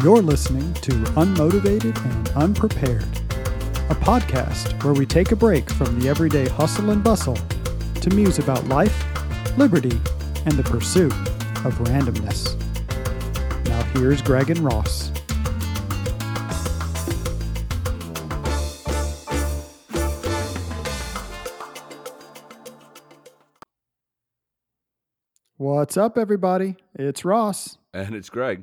You're listening to Unmotivated and Unprepared, a podcast where we take a break from the everyday hustle and bustle to muse about life, liberty, and the pursuit of randomness. Now, here's Greg and Ross. What's up, everybody? It's Ross. And it's Greg.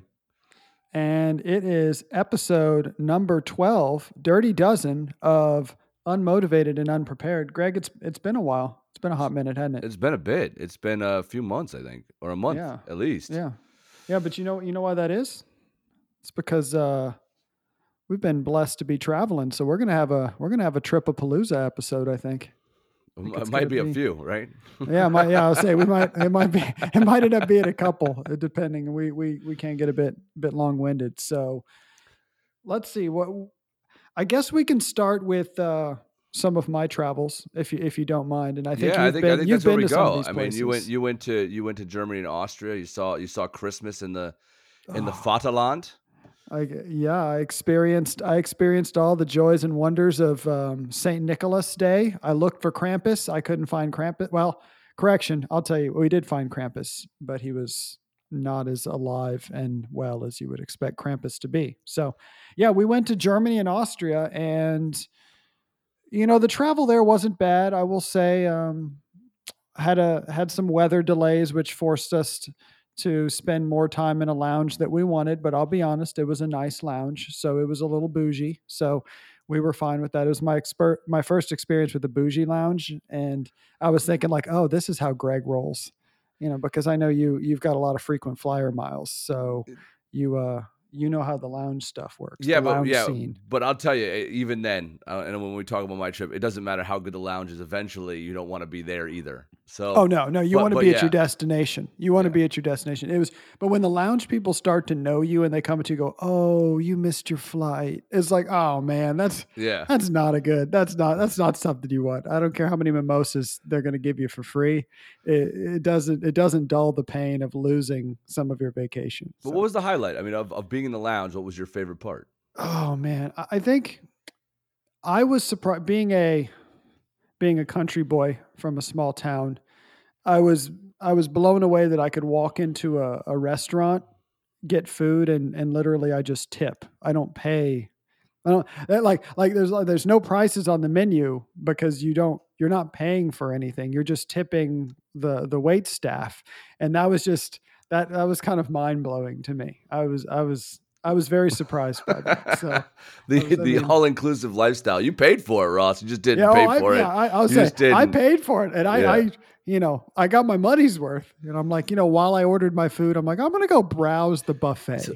And it is episode number 12, Dirty Dozen of Unmotivated and Unprepared. Greg, it's it's been a while. It's been a hot minute, hasn't it? It's been a bit. It's been a few months, I think, or a month Yeah. at least. Yeah. Yeah, but you know you know why that is? It's because uh we've been blessed to be traveling. So we're gonna have a we're gonna have a Tripapalooza episode, I think. It might gonna be a few, right? Yeah, might, yeah, I'll say we might it might be it might end up being a couple, uh, depending. We we we can't get a bit bit long winded. So let's see what I guess we can start with uh some of my travels, if you if you don't mind. And I think yeah, I think been, I think you've that's where we to some of go. I mean, you went you went to you went to Germany and Austria. You saw you saw Christmas in the in the Oh. Vaterland. I, yeah, I experienced I experienced all the joys and wonders of um, Saint Nicholas Day. I looked for Krampus. I couldn't find Krampus. Well, correction, I'll tell you, we did find Krampus, but he was not as alive and well as you would expect Krampus to be. So, yeah, we went to Germany and Austria, and you know the travel there wasn't bad. I will say, um, had a had some weather delays which forced us t- to spend more time in a lounge that we wanted. But I'll be honest, it was a nice lounge, so it was a little bougie. So we were fine with that. It was my expert my first experience with the bougie lounge, and I was thinking like, oh, this is how Greg rolls, you know, because I know you you've got a lot of frequent flyer miles, so you uh you know how the lounge stuff works. Yeah, the but yeah, scene. but I'll tell you, even then, uh, and when we talk about my trip, it doesn't matter how good the lounge is. Eventually, you don't want to be there either. So, Oh no, no, you but- want to be at your destination. You want to Yeah. be at your destination. It was, but when the lounge people start to know you and they come to you, go, "Oh, you missed your flight." It's like, oh man, that's yeah, that's not a good. That's not that's not something you want. I don't care how many mimosas they're going to give you for free. It, it doesn't it doesn't dull the pain of losing some of your vacation. but So- what was the highlight? I mean, of, of being in the lounge, what was your favorite part? Oh man, I think I was surprised being a being a country boy from a small town. I was I was blown away that I could walk into a, a restaurant, get food, and and literally I just tip. I don't pay. I don't that, like like there's like, there's no prices on the menu because you don't you're not paying for anything. You're just tipping the the wait staff, and that was just that that was kind of mind blowing to me. I was I was I was very surprised by that. So. the was- the mean- all inclusive lifestyle. You paid for it, Ross. You just didn't Yeah, pay oh, I, for it. yeah, I, I'll You say I paid for it, and I, Yeah. I, you know, I got my money's worth. And I'm like, you know, while I ordered my food, I'm like, I'm gonna go browse the buffet. So-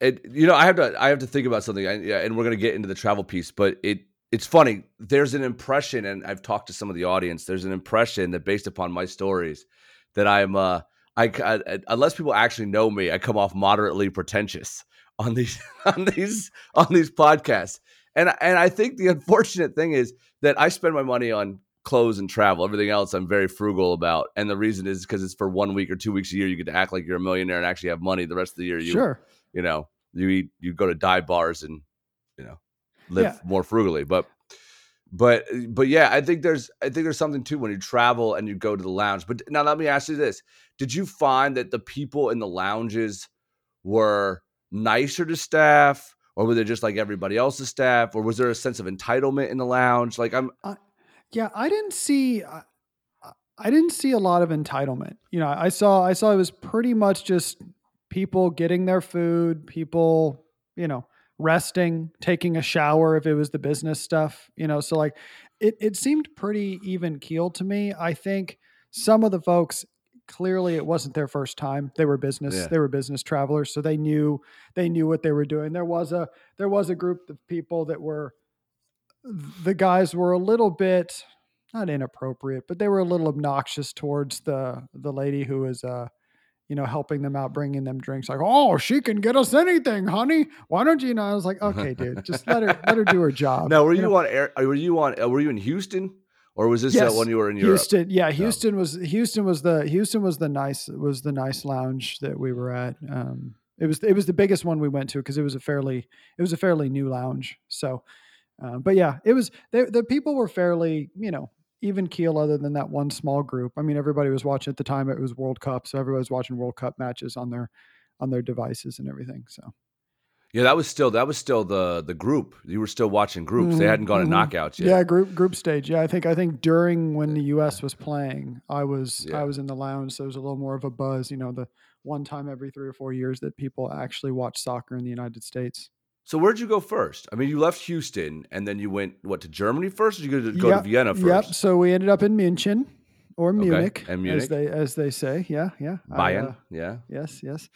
it you know i have to i have to think about something I, yeah, and we're going to get into the travel piece but it it's funny there's an impression and i've talked to some of the audience there's an impression that based upon my stories that i'm uh I, I unless people actually know me i come off moderately pretentious on these on these on these podcasts and and i think the unfortunate thing is that i spend my money on clothes and travel everything else i'm very frugal about and the reason is because it's for one week or two weeks a year you get to act like you're a millionaire and actually have money the rest of the year you sure. you know, you eat, you go to dive bars and, you know, live Yeah. more frugally. But, but, uh, but yeah, I think there's, I think there's something too when you travel and you go to the lounge. But now let me ask you this: Did you find that the people in the lounges were nicer to staff, or were they just like everybody else's staff, or was there a sense of entitlement in the lounge? Like I'm, Yeah, I didn't see. I, I didn't see a lot of entitlement. You know, I saw. I saw it was pretty much just people getting their food, people, you know, resting, taking a shower if it was the business stuff. You know, so like, it it seemed pretty even keeled to me. I think some of the folks clearly it wasn't their first time they were business Yeah. they were business travelers so they knew they knew what they were doing there was a there was a group of people that were the guys were a little bit not inappropriate but they were a little obnoxious towards the the lady who was uh you know helping them out bringing them drinks like oh she can get us anything honey why don't you know i was like okay dude just let her let her do her job now were you, know? on air? Were you on? Uh, were you in Houston, or was this Yes, uh, when you were in Europe? Houston, yeah, Houston was Houston was the Houston was the nice was the nice lounge that we were at. Um, It was it was the biggest one we went to because it was a fairly it was a fairly new lounge. So, uh, but yeah, it was they, the people were fairly you know even keel other than that one small group. I mean, everybody was watching at the time. It was World Cup, so everybody was watching World Cup matches on their on their devices and everything. So Yeah, that was still that was still the the group. You were still watching groups. They Mhm, hadn't gone mhm. to knockouts yet. yeah, group group stage. Yeah, I think I think during when the U.S. was playing, I was Yeah. I was in the lounge, so there was a little more of a buzz. You know, the one time every three or four years that people actually watch soccer in the United States. So where'd you go first? I mean, you left Houston and then you went what to Germany first, or did you go to, go Yep, to Vienna first? Yep. So we ended up in München or Munich, and as they as they say. Yeah, yeah. I, uh, yeah. yes, yes.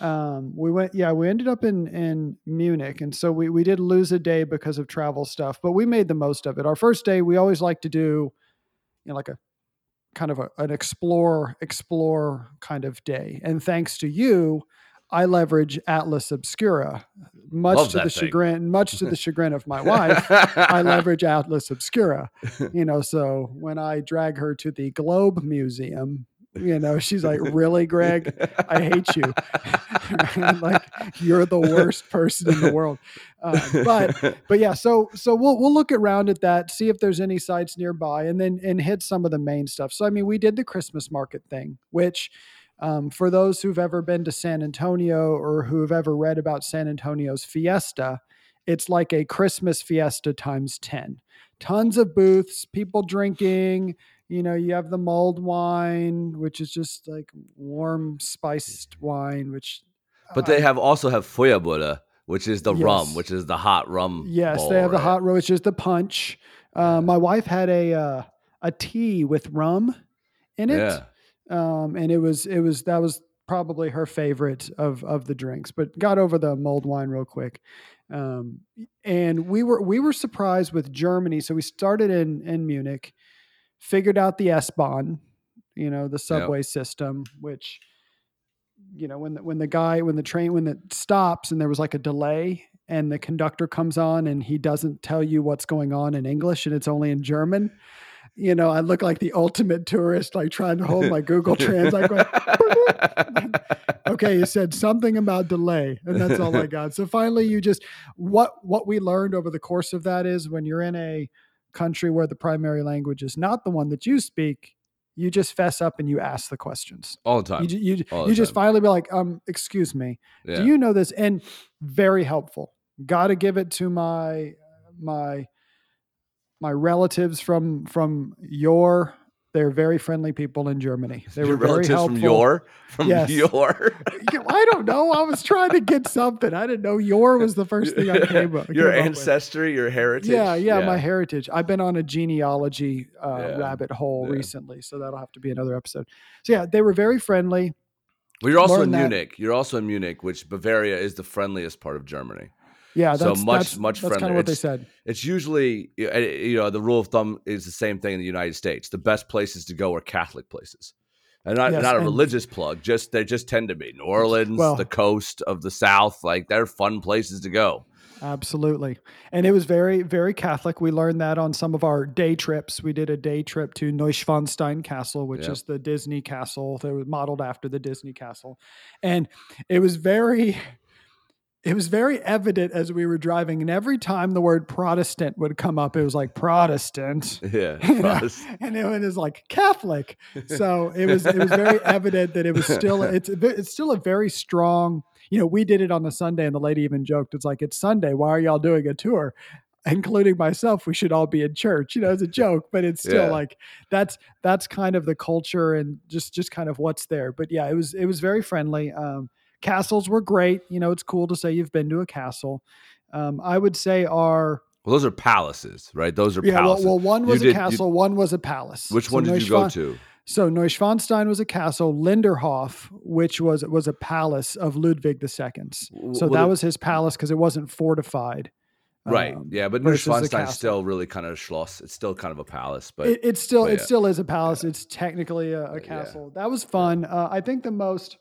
Um, we went, yeah, we ended up in in Munich, and so we we did lose a day because of travel stuff, but we made the most of it. Our first day, we always like to do, you know, like a kind of a, an explore explore kind of day, and thanks to you. I leverage Atlas Obscura, much Love to the thing. chagrin, much to the chagrin of my wife. I leverage Atlas Obscura. You know, so when I drag her to the Globe Museum, you know, she's like, "Really, Greg? I hate you. like you're the worst person in the world." Uh, but but yeah, so so we'll we'll look around at that, see if there's any sites nearby, and then and hit some of the main stuff. So I mean, we did the Christmas market thing, which. Um, for those who've ever been to San Antonio or who've ever read about San Antonio's fiesta, it's like a Christmas fiesta times 10. Tons of booths, people drinking. You know, you have the mulled wine, which is just like warm spiced wine, which. but they have also have Feuerbulle, which is the rum, which is the hot rum. Yes, bowl, they have the hot roast, which is the punch. Uh, my wife had a uh, a tea with rum in it, Yeah. Um, and it was it was that was probably her favorite of of the drinks. But got over the mulled wine real quick, um, and we were we were surprised with Germany. So we started in in Munich, figured out the S Bahn, you know, the subway system, which you know when the, when the guy when the train when it stops and there was like a delay and the conductor comes on and he doesn't tell you what's going on in English and it's only in German. You know, I look like the ultimate tourist, like trying to hold my Google Translate. going, okay, you said something about delay, and that's all I got. So finally, you just what what we learned over the course of that is when you're in a country where the primary language is not the one that you speak, you just fess up and you ask the questions. All the time. You you, you just time. finally be like, um, excuse me, yeah. do you know this? And very helpful. Got to give it to my my my relatives from from your. They're very friendly people in Germany. They Your were very relatives helpful. from your from Yes. your I don't know. I was trying to get something. I didn't know your was the first thing I came up. your came up ancestry, your heritage. Yeah, yeah, my heritage. I've been on a genealogy uh, Yeah, rabbit hole yeah. recently, so that'll have to be another episode. So yeah, they were very friendly. Well, you're also in learn that- Munich. You're also in Munich, which Bavaria is the friendliest part of Germany. Yeah, So that's much- that's, much That's kind friendlier. of what they said. It's usually, you know, the rule of thumb is the same thing in the United States. The best places to go are Catholic places, and not Yes, not a and- religious plug. Just they just tend to be New Orleans, Well- the coast of the South. Like they're fun places to go. Absolutely. And it was very, very Catholic. We learned that on some of our day trips. We did a day trip to Neuschwanstein Castle, which is the Disney castle that was modeled after the Disney castle. And it was very it was very evident as we were driving. And every time the word Protestant would come up, it was like Protestant. Yeah, You know, Protest- and it was like Catholic. So it was it was very evident that it was still it's it's still a very strong. You know, we did it on the Sunday, and the lady even joked, "It's like it's Sunday. Why are y'all doing a tour?" Including myself, we should all be in church. You know, it's a joke, but it's still Yeah. like that's that's kind of the culture and just just kind of what's there. But yeah, it was it was very friendly. Um, castles were great. You know, it's cool to say you've been to a castle. Um, I would say our well, those are palaces, right? Those are yeah. Well, palaces. well, one You was did- a you- castle, one was a palace. Which So one did you go to? So Neuschwanstein was a castle. Linderhof, which was was a palace of Ludwig II's. W- So well, that was his palace because it wasn't fortified. right. Um, yeah, but Neuschwanstein's still really kind of a schloss. It's still kind of a palace, but it, it still but it yeah. still is a palace. It's technically a, a Yeah. castle. That was fun. Uh, I think the most,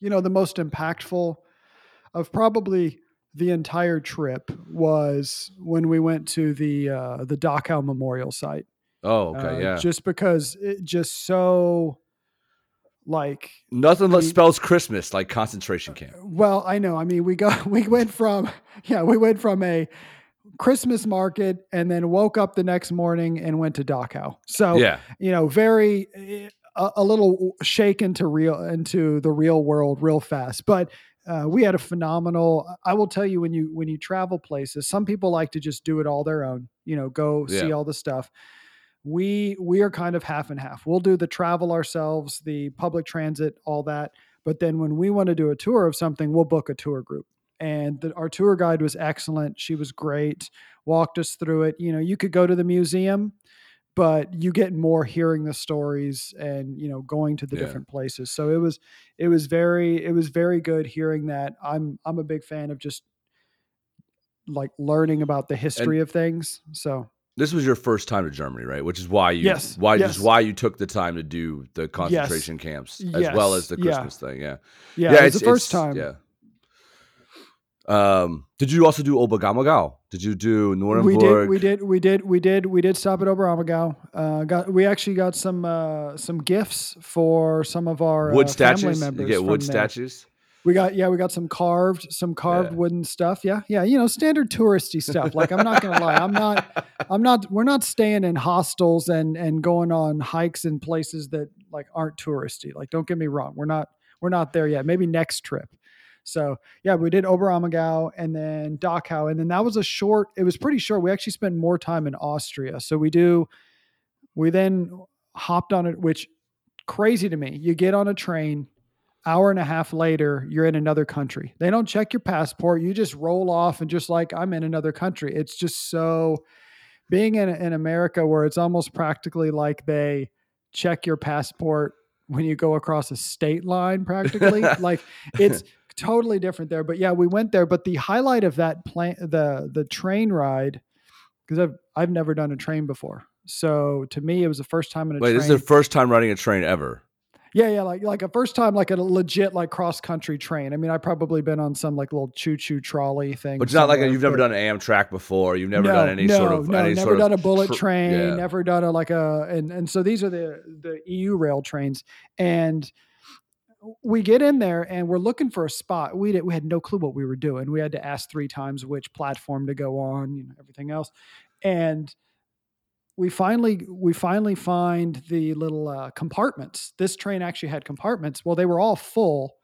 you know, the most impactful of probably the entire trip was when we went to the uh, the Dachau Memorial site. oh, okay, Uh, yeah. Just because it just so Like Nothing I mean- spells Christmas like concentration camp. Well, I know. I mean, we got we went from yeah, we went from a Christmas market and then woke up the next morning and went to Dachau. So Yeah. you know, very eh, a, a little shaken to real into the real world real fast. But uh, we had a phenomenal. I will tell you when you when you travel places, some people like to just do it all their own. You know, go see all the stuff. We we are kind of half and half. We'll do the travel ourselves, the public transit, all that. But then when we want to do a tour of something, we'll book a tour group. And the, our tour guide was excellent. She was great. Walked us through it. You know, you could go to the museum, but you get more hearing the stories and you know going to the Yeah. different places. So it was it was very it was very good hearing that. I'm I'm a big fan of just like learning about the history of things. So This was your first time to Germany, right? Which is why you Yes, why yes. just why you took the time to do the concentration camps as well as Yes, the yeah. Christmas thing. Yeah. yeah, it was it's the first it's- time. Yeah. Um, did you also do Oberammergau? Did you do We did, Nuremberg? we did, we did, we did, we did stop at Oberammergau. Uh, got, we actually got some, uh, some gifts for some of our wood uh, family statues? members. You get wood from there. statues? We got, yeah, we got some carved, some carved Yeah. wooden stuff. Yeah, yeah, you know, standard touristy stuff. Like I'm not gonna lie, I'm not, I'm not, we're not staying in hostels and and going on hikes in places that like aren't touristy. Like, don't get me wrong, we're not, we're not there yet. Maybe next trip. So yeah, we did Oberammergau and then Dachau, and then that was a short. It was pretty short. We actually spent more time in Austria. So we do. We then hopped on it, which crazy to me. You get on a train, hour and a half later, you're in another country. They don't check your passport. You just roll off and just like I'm in another country. It's just so being in in America where it's almost practically like they check your passport when you go across a state line practically like it's totally different there but yeah we went there but the highlight of that plane the the train ride because I've I've never done a train before so to me it was the first time in a Wait, train this is the first time riding a train ever. yeah, yeah, like like a first time like a legit like cross country train. I mean, I've probably been on some like little choo choo trolley thing. But it's not like somewhere, you've never done an Amtrak before. You've never no, done any no, sort of no, any never sort done of a bullet tr- train, yeah. never done a like a and and so these are the the EU rail trains and we get in there and we're looking for a spot. We did, we had no clue what we were doing. We had to ask three times which platform to go on, you know, everything else. And we finally we finally find the little uh, compartments. This train actually had compartments. Well, they were all full,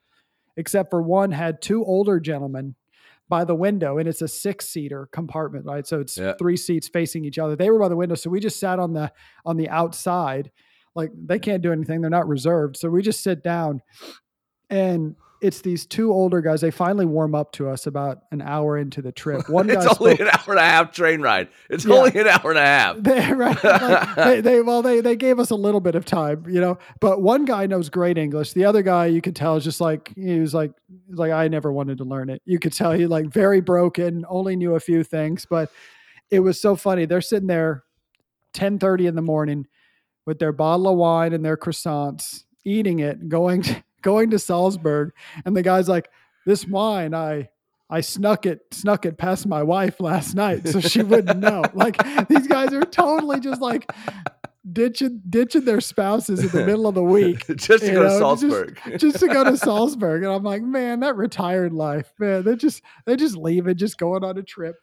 except for one had two older gentlemen by the window, and it's a six seater compartment, right? So it's Yeah. three seats facing each other. They were by the window, so we just sat on the on the outside. Like they can't do anything; they're not reserved. So we just sit down, and it's these two older guys. They finally warm up to us about an hour into the trip. One guy it's only spoke an hour and a half train ride. It's Yeah. only an hour and a half. they, right, like, they, they well they they gave us a little bit of time you know but one guy knows great english the other guy you could tell is just like he was like like i never wanted to learn it you could tell he like very broken only knew a few things but it was so funny they're sitting there 10:30 in the morning with their bottle of wine and their croissants eating it going to, going to salzburg and the guy's like this wine i I snuck it, snuck it past my wife last night, so she wouldn't know. Like these guys are totally just like ditching, ditching their spouses in the middle of the week just to go to know, Salzburg. just to go to Salzburg. And I'm like, man, that retired life, man. They're just they're just leaving, just going on a trip.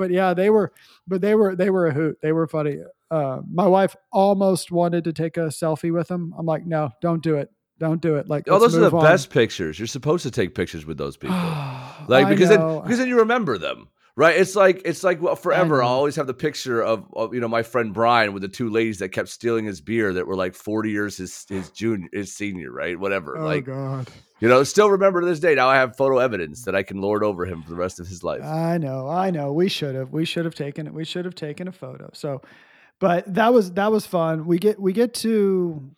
But yeah, they were, but they were they were a hoot. They were funny. Uh, my wife almost wanted to take a selfie with them. I'm like, no, don't do it. Don't do it. Like, oh, those are the on. best pictures. You're supposed to take pictures with those people. like like because then because then you remember them right it's like it's like well forever know. i'll always have the picture of, of you know my friend brian with the two ladies that kept stealing his beer that were like 40 years his his junior his senior right whatever oh like god, you know still remember to this day now i have photo evidence that i can lord over him for the rest of his life I know, I know. We should have, we should have taken it. We should have taken a photo. So, but that was that was fun. We get we get to,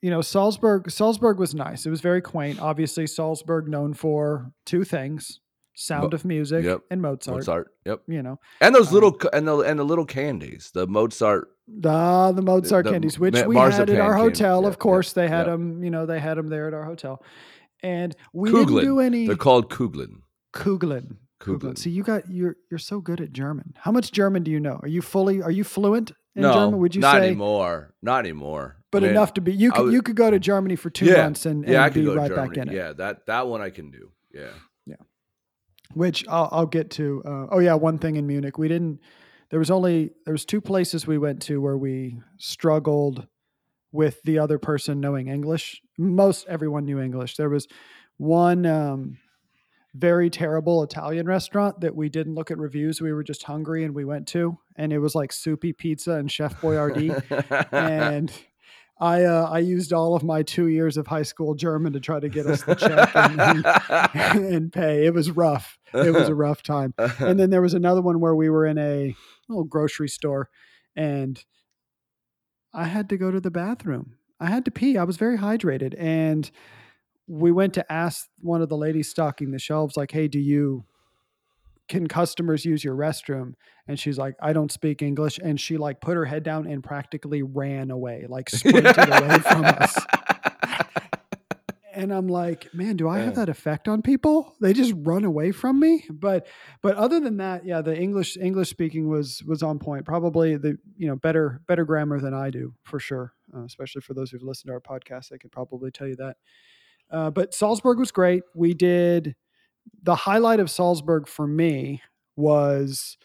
you know, Salzburg. Salzburg was nice. It was very quaint. Obviously, Salzburg known for two things: Sound Mo- of Music yep. and Mozart. mozart yep You know, and those Um, little and the and the little candies the mozart the the Mozart the candies, which ma- we had at our hotel. Yeah, of course, they had yeah. them. You know, they had them there at our hotel, and we didn't do any they're called kugeln Kugeln. Kugeln. kugeln See, you got you're you're so good at German. How much German do you know? Are you fully are you fluent in no German? Would you say? not say anymore not anymore but Man, enough to be you could would- you could go to Germany for two Yeah. months and, yeah, I and could be right back in it. Yeah, that that one I can do. Yeah. Which I'll, I'll get to. Uh, oh yeah, one thing in Munich, we didn't. There was only there was two places we went to where we struggled with the other person knowing English. Most everyone knew English. There was one um, very terrible Italian restaurant that we didn't look at reviews. We were just hungry and we went to, and it was like soupy pizza and Chef Boyardee. and I uh, I used all of my two years of high school German to try to get us the check and, and, and pay. It was rough. It was a rough time. And then there was another one where we were in a little grocery store, and I had to go to the bathroom. I had to pee. I was very hydrated, and we went to ask one of the ladies stocking the shelves, like, "Hey, do you?" Can customers use your restroom? And she's like, I don't speak English. And she like put her head down and practically ran away, like sprinted away from us. And I'm like, man, do I have that effect on people? They just run away from me. But but other than that, yeah, the English English speaking was was on point. Probably the you know better better grammar than I do for sure. Uh, especially for those who've listened to our podcast, they could probably tell you that. Uh, but Salzburg was great. We did the highlight of Salzburg for me was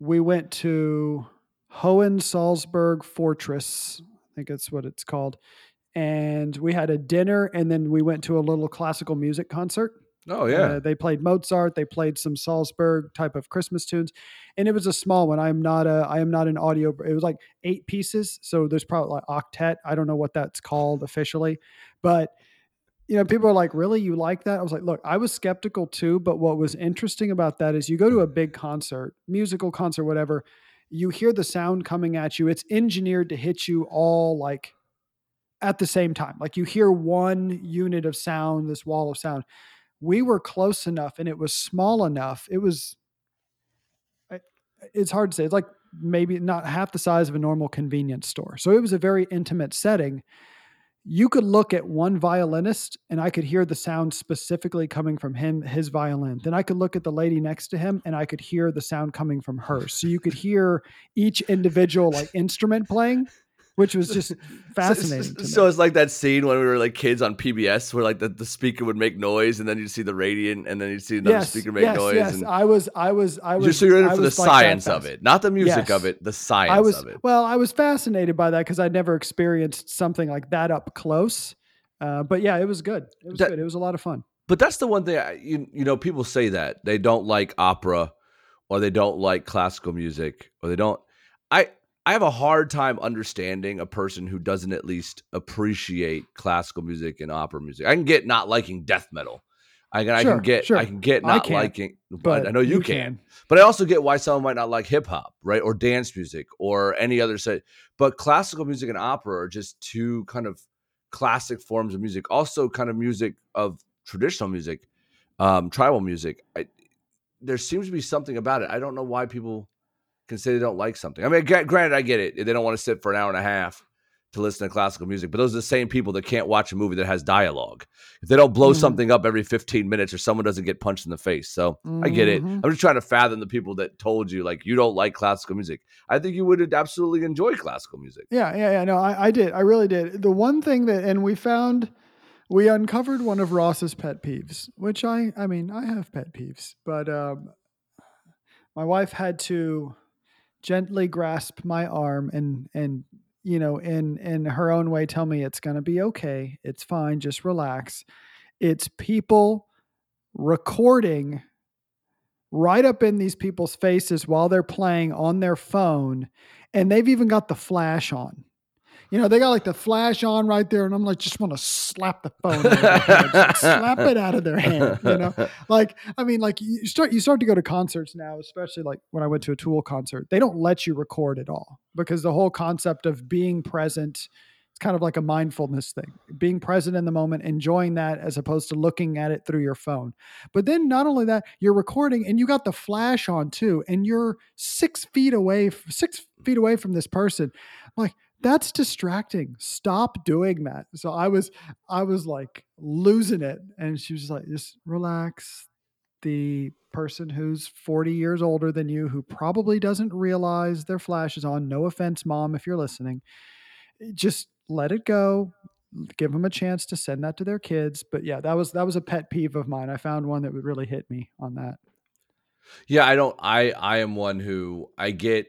we went to Hohensalzburg Fortress. I think that's what it's called. And we had a dinner and then we went to a little classical music concert. oh yeah. Uh, they played Mozart. They played some Salzburg type of Christmas tunes, and it was a small one. I'm not a. I am not an audio. It was like eight pieces, so there's probably like octet. I don't know what that's called officially, but you know, people are like, "Really, you like that?" I was like, "Look, I was skeptical too, but what was interesting about that is you go to a big concert, musical concert, whatever." You hear the sound coming at you. It's engineered to hit you all like at the same time. Like you hear one unit of sound, this wall of sound we were close enough and it was small enough. It was, it's hard to say. It's like maybe not half the size of a normal convenience store. So it was a very intimate setting. You could look at one violinist and I could hear the sound specifically coming from him, his violin. Then I could look at the lady next to him and I could hear the sound coming from her. So you could hear each individual like instrument playing, which was just fascinating. So, to me. so it's like that scene when we were like kids on PBS where like the, the speaker would make noise and then you'd see the radiant and then you'd see another yes, speaker make yes, noise. yes. and I was, I was, I was. just so you're in it for the was like that science of it, not the music of it, the science I was of it. well. I was fascinated by that because I'd never experienced something like that up close. Uh, but yeah, it was good. It was That- good. It was a lot of fun. But that's the one thing I, you you know people say that they don't like opera or they don't like classical music or they don't I I have a hard time understanding a person who doesn't at least appreciate classical music and opera music. I can get not liking death metal. I can I can get sure. I can get not can't, liking but I know you, can. But I also get why someone might not like hip hop, right? Or dance music or any other set. But classical music and opera are just two kind of classic forms of music. Also, kind of music of traditional music, um, tribal music. I, there seems to be something about it. I don't know why people can say they don't like something. I mean, granted, I get it. They don't want to sit for an hour and a half to listen to classical music, but those are the same people that can't watch a movie that has dialogue. If they don't blow Mhm. something up every 15 minutes or someone doesn't get punched in the face. So I get it. Mhm. I'm just trying to fathom the people that told you like you don't like classical music. I think you would absolutely enjoy classical music. Yeah, yeah, yeah. No, I, I did. I really did. The one thing that, and we found, we uncovered one of Ross's pet peeves, which I, I mean, I have pet peeves, but um, my wife had to gently grasp my arm and and you know in in her own way tell me it's going to be okay it's fine just relax. It's people recording right up in these people's faces while they're playing on their phone and they've even got the flash on you know they got like the flash on right there and i'm like just want to slap the phone out of their hand. Just slap it out of their hand you know? Like i mean like you start you start to go to concerts now especially like when i went to a tool concert they don't let you record at all because the whole concept of being present it's kind of like a mindfulness thing. Being present in the moment enjoying that as opposed to looking at it through your phone. But then not only that you're recording and you got the flash on too and you're six feet away six feet away from this person. Like that's distracting. Stop doing that. So i was i was like losing it and she was like just relax. The person who's 40 years older than you who probably doesn't realize their flash is on no offense mom if you're listening just let it go. Give them a chance to send that to their kids. But yeah that was that was a pet peeve of mine. I found one that would really hit me on that. Yeah, I don't. I I am one who I get,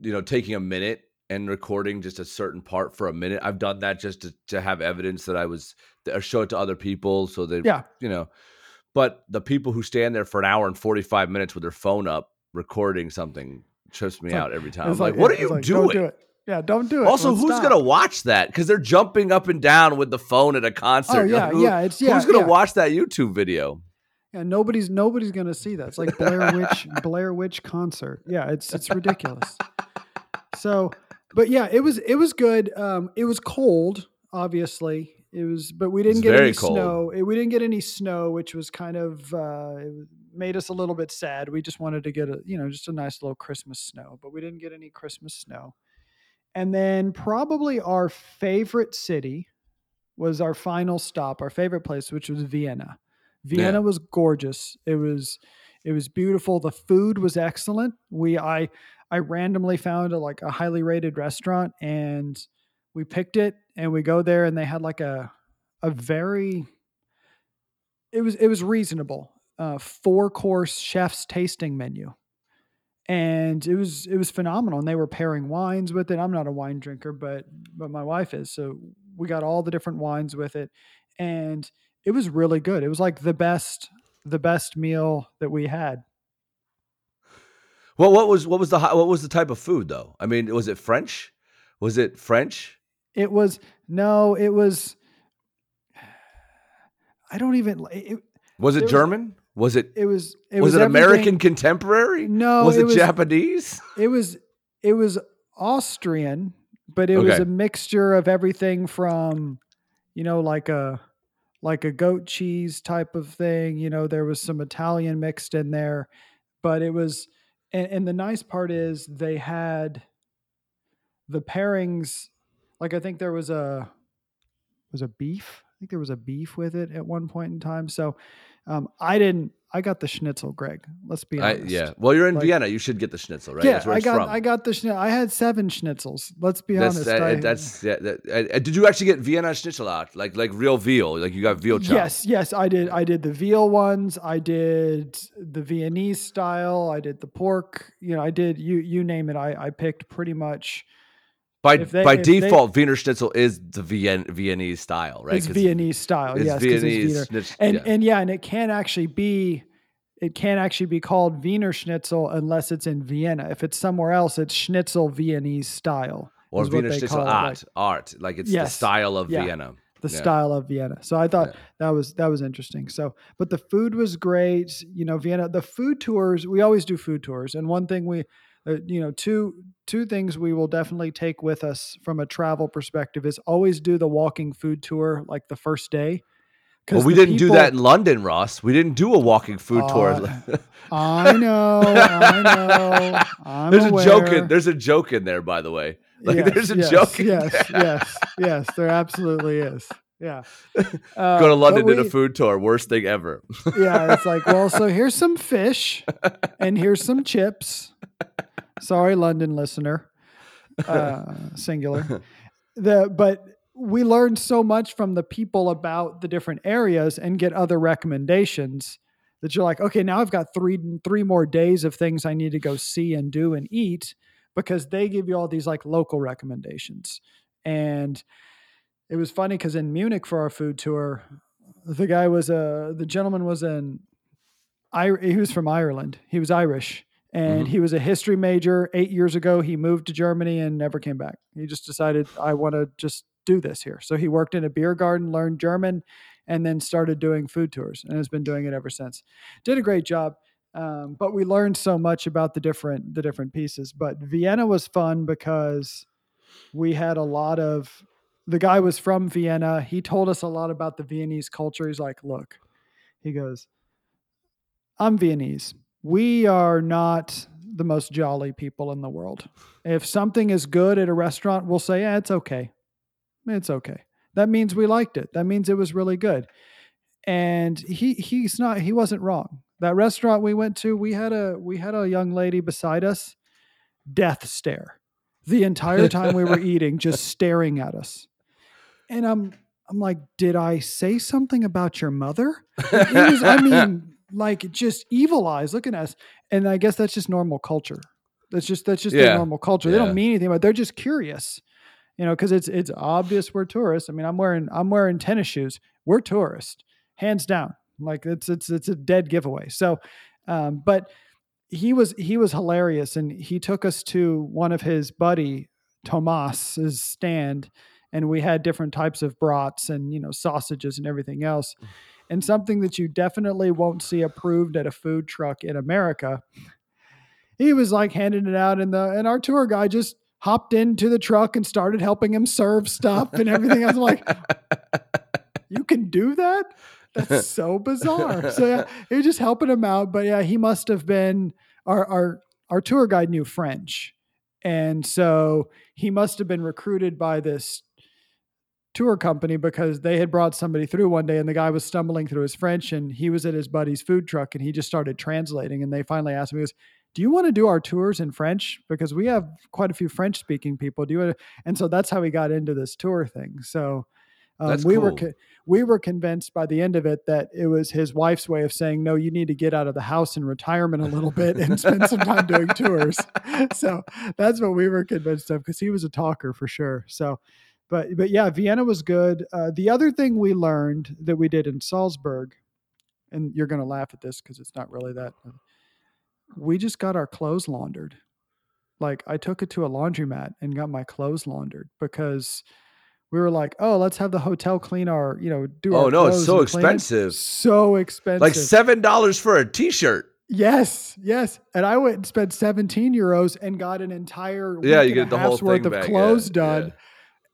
you know, taking a minute and recording just a certain part for a minute. I've done that just to, to have evidence that I was or show it to other people so they, yeah you know. But the people who stand there for an hour and forty five minutes with their phone up recording something trips me like- out every time. I'm it's like, what yeah, are you like, doing? don't do it yeah don't do it Also, who's stop. gonna watch that? Because they're jumping up and down with the phone at a concert. oh yeah like, who- yeah it's yeah who's gonna yeah. watch that YouTube video? Yeah, nobody's nobody's gonna see that. It's like Blair Witch Blair Witch concert. Yeah, it's it's ridiculous. So, but yeah, it was it was good. Um, it was cold, obviously. It was, but we didn't get any cold. snow. It, we didn't get any snow, which was kind of uh, made us a little bit sad. We just wanted to get a you know just a nice little Christmas snow, but we didn't get any Christmas snow. And then probably our favorite city was our final stop, our favorite place, which was Vienna. Vienna Yeah. was gorgeous. It was it was beautiful. The food was excellent. We I I randomly found a like a highly rated restaurant and we picked it and we go there and they had like a a very it was it was reasonable. Uh four course chef's tasting menu. And it was it was phenomenal. And they were pairing wines with it. I'm not a wine drinker, but but my wife is. So we got all the different wines with it. And it was really good. It was like the best the best meal that we had. Well, what was what was the what was the type of food though? I mean, was it French? Was it French? It was no, it was I don't even it, Was it was- German? Was it it was it was, was, it American contemporary? No, was it was- Japanese? It was it was Austrian, but it was a mixture of everything from you know like a like a goat cheese type of thing, you know, there was some Italian mixed in there, but it was and, and the nice part is they had the pairings like I think there was a was a beef. I think there was a beef with it at one point in time. So um, I didn't. I got the schnitzel, Greg. Let's be I, honest. yeah. Well, you're in Like- Vienna. You should get the schnitzel, right? Yeah, I got from. I got the schnitzel. I had seven schnitzels. Let's be that's honest. that- I- that's yeah. That, uh, did you actually get Vienna schnitzel out like like real veal? Like you got veal chop? yes, yes, I did. I did the veal ones. I did the Viennese style. I did the pork. You know, I did you you name it. I I picked pretty much. By they- by if they- default, Wiener Schnitzel is the Vien, Viennese style, right? It's Viennese style. it's yes, Viennese Wiener. schnitz- and yeah. and yeah, and it can actually be it can actually be called Wiener Schnitzel unless it's in Vienna. If it's somewhere else, it's Schnitzel Viennese style. or Wiener they Schnitzel call it, art, like art, like it's the style of Yeah. Vienna. the Yeah. style of Vienna. So I thought that was that was interesting. So, but the food was great. You know, Vienna. The food tours. We always do food tours, and one thing we, uh, you know, two two things we will definitely take with us from a travel perspective is always do the walking food tour like the first day. Well, we didn't do that in London, Ross. We didn't do a walking food tour. Uh, I know. I know. I'm there's a joke in there's a joke in there, by the way. Like Yes, there's a yes, joke. in Yes, there. yes, yes. There absolutely is. Yeah. Go Uh, to but London did a food tour. Worst thing ever. yeah, it's like, well, so here's some fish and here's some chips. Sorry, London listener, uh, singular. The but we learned so much from the people about the different areas and get other recommendations that you're like, okay, now I've got three three more days of things I need to go see and do and eat because they give you all these like local recommendations. And it was funny because in Munich for our food tour, the guy was a the gentleman was an I he was from Ireland. He was Irish and Mhm. he was a history major. 8 years ago he moved to Germany and never came back. He just decided I want to just do this here. So he worked in a beer garden, learned German and then started doing food tours and has been doing it ever since. Did a great job. Um, but we learned so much about the different the different pieces. But Vienna was fun because we had a lot of the guy was from Vienna. He told us a lot about the Viennese culture. He's like, look, he goes, I'm Viennese. We are not the most jolly people in the world. If something is good at a restaurant, we'll say, yeah, it's okay. It's okay. That means we liked it. That means it was really good. And he he's not he wasn't wrong. That restaurant we went to, we had a we had a young lady beside us, death stare. the entire time we were eating, just staring at us. And I'm I'm like, did I say something about your mother? Was, I mean, like just evil eyes looking at us. And I guess that's just normal culture. That's just that's just Yeah. their normal culture. They don't mean anything, but they're just curious. You know, because it's it's obvious we're tourists. I mean, I'm wearing I'm wearing tennis shoes. We're tourists, hands down. Like it's it's it's a dead giveaway. So, um, but he was he was hilarious, and he took us to one of his buddy Tomas's stand, and we had different types of brats and you know sausages and everything else. And something that you definitely won't see approved at a food truck in America. He was like handing it out, and the and our tour guide just hopped into the truck and started helping him serve stuff and everything. I was like, you can do that? That's so bizarre. So yeah, he was just helping him out. But yeah, he must have been our our our tour guide knew French. And so he must have been recruited by this tour company because they had brought somebody through one day and the guy was stumbling through his French and he was at his buddy's food truck and he just started translating and they finally asked goes, do you want to do our tours in French? Because we have quite a few French speaking people. Do you want to? And so that's how he got into this tour thing. So um, we were co- we were convinced by the end of it that it was his wife's way of saying, no, you need to get out of the house in retirement a little bit and spend some time doing tours. So that's what we were convinced of because he was a talker for sure. So, but but yeah, Vienna was good. Uh, the other thing we learned that we did in Salzburg, and you're going to laugh at this because it's not really that. We just got our clothes laundered. Like I took it to a laundromat and got my clothes laundered because we were like, oh, let's have the hotel clean our, you know, do our clothes. Oh, no, it's so clean it. expensive. So expensive. like seven dollars for a T-shirt. Yes, yes. And I went and spent 17 euros and got an entire Yeah, you get the whole half's worth of back, clothes yeah. done,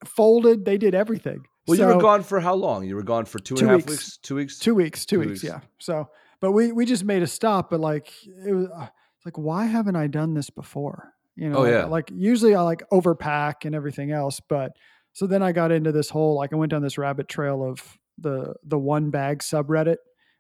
folded. They did everything. Well, you were gone for how long? You were gone for two and Two a half weeks. weeks. Two weeks. Two weeks, two, Two weeks, weeks. yeah. So, but we we just made a stop. But like it was uh, like, why haven't I done this before? You know, Oh, yeah. like usually I like overpack and everything else, but so then I got into this whole like I went down this rabbit trail of the the one bag subreddit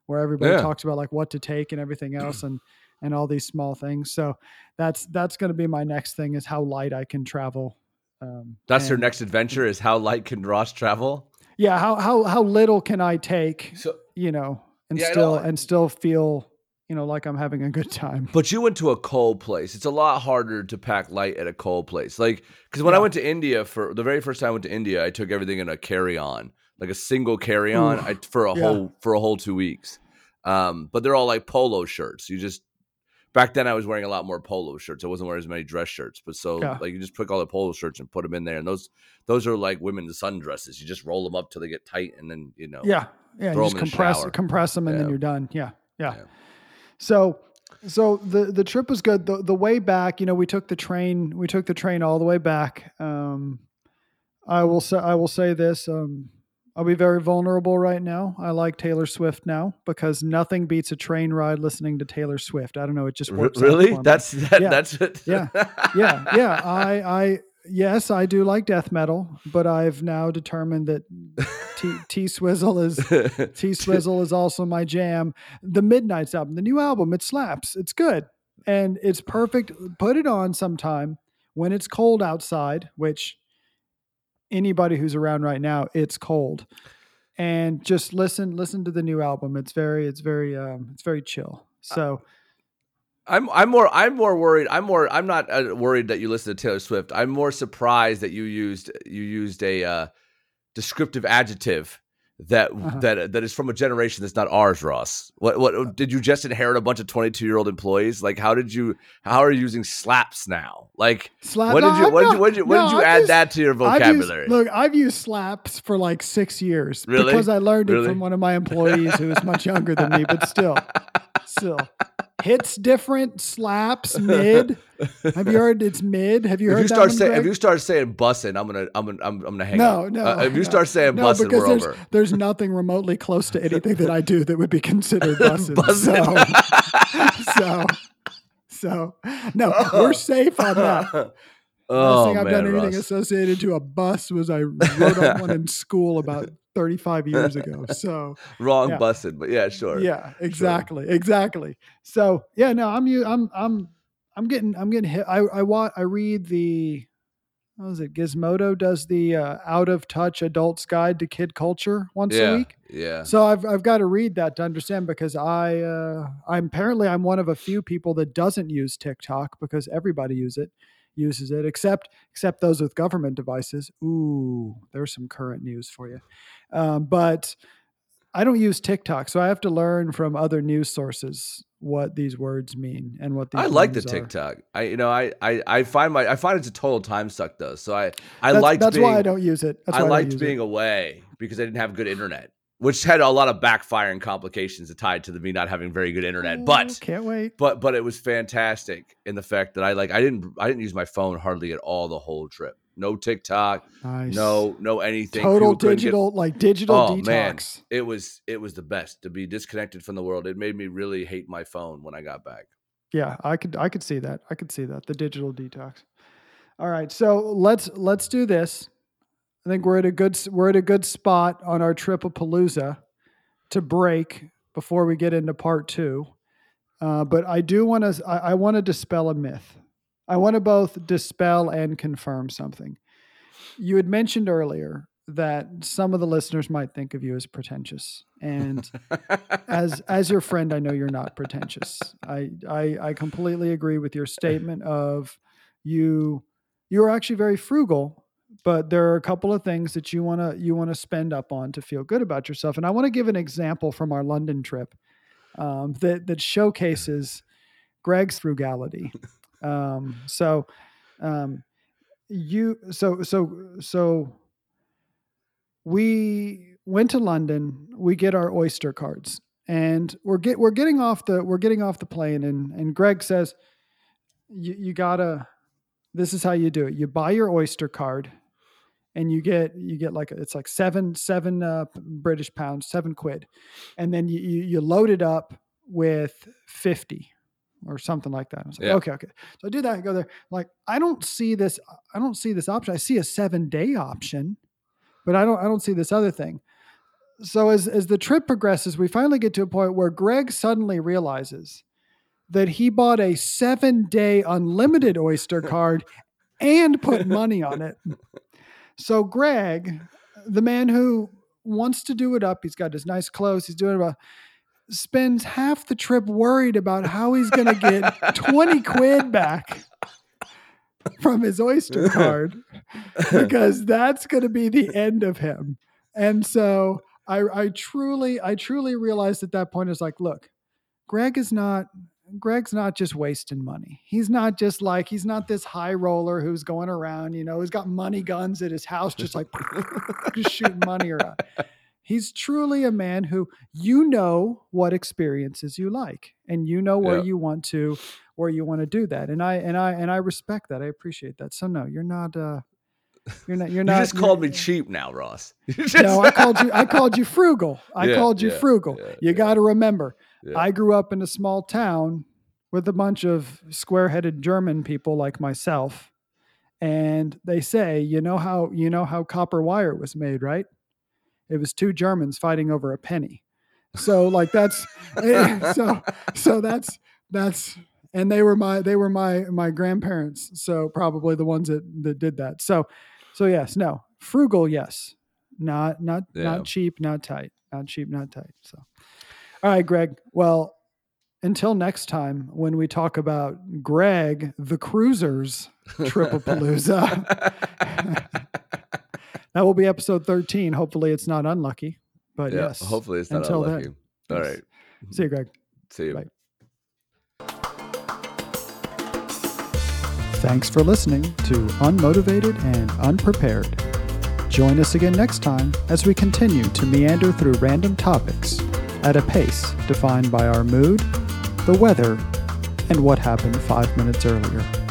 where everybody Yeah. talks about like what to take and everything else and and all these small things. So that's that's going to be my next thing is how light I can travel. Um, That's and- next adventure. Is how light can Ross travel? Yeah, how how how little can I take? So, you know, and Yeah, still and still feel, you know, like I'm having a good time. but you went to a cold place. It's a lot harder to pack light at a cold place. Like, because when I went to India for the very first time I went to India, I took everything in a carry-on, like a single carry-on, I, for a Yeah. whole for a whole two weeks. Um, but they're all like polo shirts. You just back then I was wearing a lot more polo shirts. I wasn't wearing as many dress shirts, but so Yeah. like you just pick all the polo shirts and put them in there, and those those are like women's sundresses. You just roll them up till they get tight, and then you know. Yeah, yeah. You just in the compress compress them and then Yeah. you're done. Yeah, yeah. Yeah. So, so the the trip was good. The the way back, you know, we took the train. We took the train all the way back. Um, I will say I will say this. Um, I'll be very vulnerable right now. I like Taylor Swift now because nothing beats a train ride listening to Taylor Swift. I don't know. It just works. out really? That's that, Yeah. that's it. Yeah. yeah, yeah. I, I, yes, I do like death metal, but I've now determined that T, T Swizzle is T Swizzle is also my jam. The Midnights album, the new album, it slaps. It's good and it's perfect. Put it on sometime when it's cold outside, which anybody who's around right now, it's cold. And just listen, listen to the new album. It's very, it's very, um, it's very chill. So I'm I'm more I'm more worried. I'm more I'm not uh, worried that you listen to Taylor Swift. I'm more surprised that you used you used a uh, descriptive adjective that Uh-huh. that that is from a generation that's not ours, Ross. What what did you just inherit a bunch of 22 year old employees? Like how did you how are you using slaps now? Like slap. when did no, you I'm did you what did you, when no, did you add used- that to your I've used- vocabulary? look, I've used slaps for like six years Really? because I learned it from one of my employees who is much younger than me, but still, still. Hits different, slaps, mid. Have you heard it's mid? Have you if heard you that start saying if you start saying bussin', I'm gonna I'm gonna I'm, I'm gonna hang no, up. no. Uh, if you no. start saying no, bussin', because we're there's, over. there's nothing remotely close to anything that I do that would be considered bussin'. Bussin'. So, so, so, no, we're safe on that. Oh, Last oh thing I've man, done anything Ross. associated to a bus was I wrote on one in school about 35 years ago. So wrong Yeah. busted, but yeah, sure. yeah, exactly, exactly. So yeah, no, I'm I'm, I'm I'm getting I'm getting hit. I I want I read the what was it? Gizmodo does the uh, out of touch adults guide to kid culture once yeah, a week. yeah. So I've I've got to read that to understand because I uh, I'm apparently I'm one of a few people that doesn't use TikTok because everybody use it uses it except except those with government devices. Ooh, there's some current news for you. Um, but I don't use TikTok, so I have to learn from other news sources what these words mean and what these. I like the memes are. TikTok. I you know I, I I find my I find it's a total time suck though. So I I That's, liked that's being why I don't use it. That's I liked don't being it. away because I didn't have good internet, which had a lot of backfiring complications tied to the me not having very good internet. Oh, But can't wait. but but it was fantastic in the fact that I like I didn't I didn't use my phone hardly at all the whole trip. No TikTok, Nice. no no anything. total People couldn't get- digital, like digital Oh, detox. man. it was it was the best to be disconnected from the world. It made me really hate my phone when I got back. Yeah, I could I could see that. I could see that. The digital detox. All right, so let's let's do this. I think we're at a good we're at a good spot on our trip of Palooza to break before we get into part two. Uh, but I do want to I, I want to dispel a myth. I want to both dispel and confirm something. You had mentioned earlier that some of the listeners might think of you as pretentious, and as as your friend, I know you're not pretentious. I, I I completely agree with your statement of you you are actually very frugal, but there are a couple of things that you want to you want to spend up on to feel good about yourself. And I want to give an example from our London trip um, that that showcases Greg's frugality. Um, so um, you so so so we went to London. We get our Oyster cards, and we're get we're getting off the we're getting off the plane, and and Greg says, "You you gotta. This is how you do it. You buy your Oyster card, and you get you get like it's like seven seven uh, British pounds, seven quid, and then you you, you load it up with fifty." Or something like that. I was like, Yeah. okay, okay. So I do that. I go there. Like, I don't see this. I don't see this option. I see a seven day option but I don't I don't see this other thing. So as as the trip progresses, we finally get to a point where Greg suddenly realizes that he bought a 7-day unlimited Oyster card and put money on it. So Greg, the man who wants to do it up, he's got his nice clothes, he's doing it about spends half the trip worried about how he's going to get 20 quid back from his Oyster card because that's going to be the end of him. And so I, I truly, I truly realized at that point, is like, look, Greg is not, Greg's not just wasting money. He's not just like, he's not this high roller who's going around, you know, he's got money guns at his house, just like just shooting money around. He's truly a man who you know what experiences you like and you know where Yeah. you want to where you want to do that. And I and I and I respect that. I appreciate that. So no, you're not uh you're not you're not You just called me cheap now, Ross. No, I called you. I called you frugal. I Yeah, called you yeah, frugal. you got to remember, Yeah. I grew up in a small town with a bunch of square-headed German people like myself, and they say, you know how you know how copper wire was made, right? It was two Germans fighting over a penny. So like that's eh, so so that's that's and they were my they were my my grandparents so probably the ones that that did that so so yes no frugal yes not not Yeah. not cheap not tight not cheap not tight so all right greg well until next time when we talk about greg the cruisers triple palooza that will be episode 13 hopefully it's not unlucky but yeah, yes hopefully it's not until then. unlucky. All Yes. right. see you greg See you. Bye. Thanks for listening to Unmotivated and Unprepared. Join us again next time as we continue to meander through random topics at a pace defined by our mood, the weather, and what happened five minutes earlier.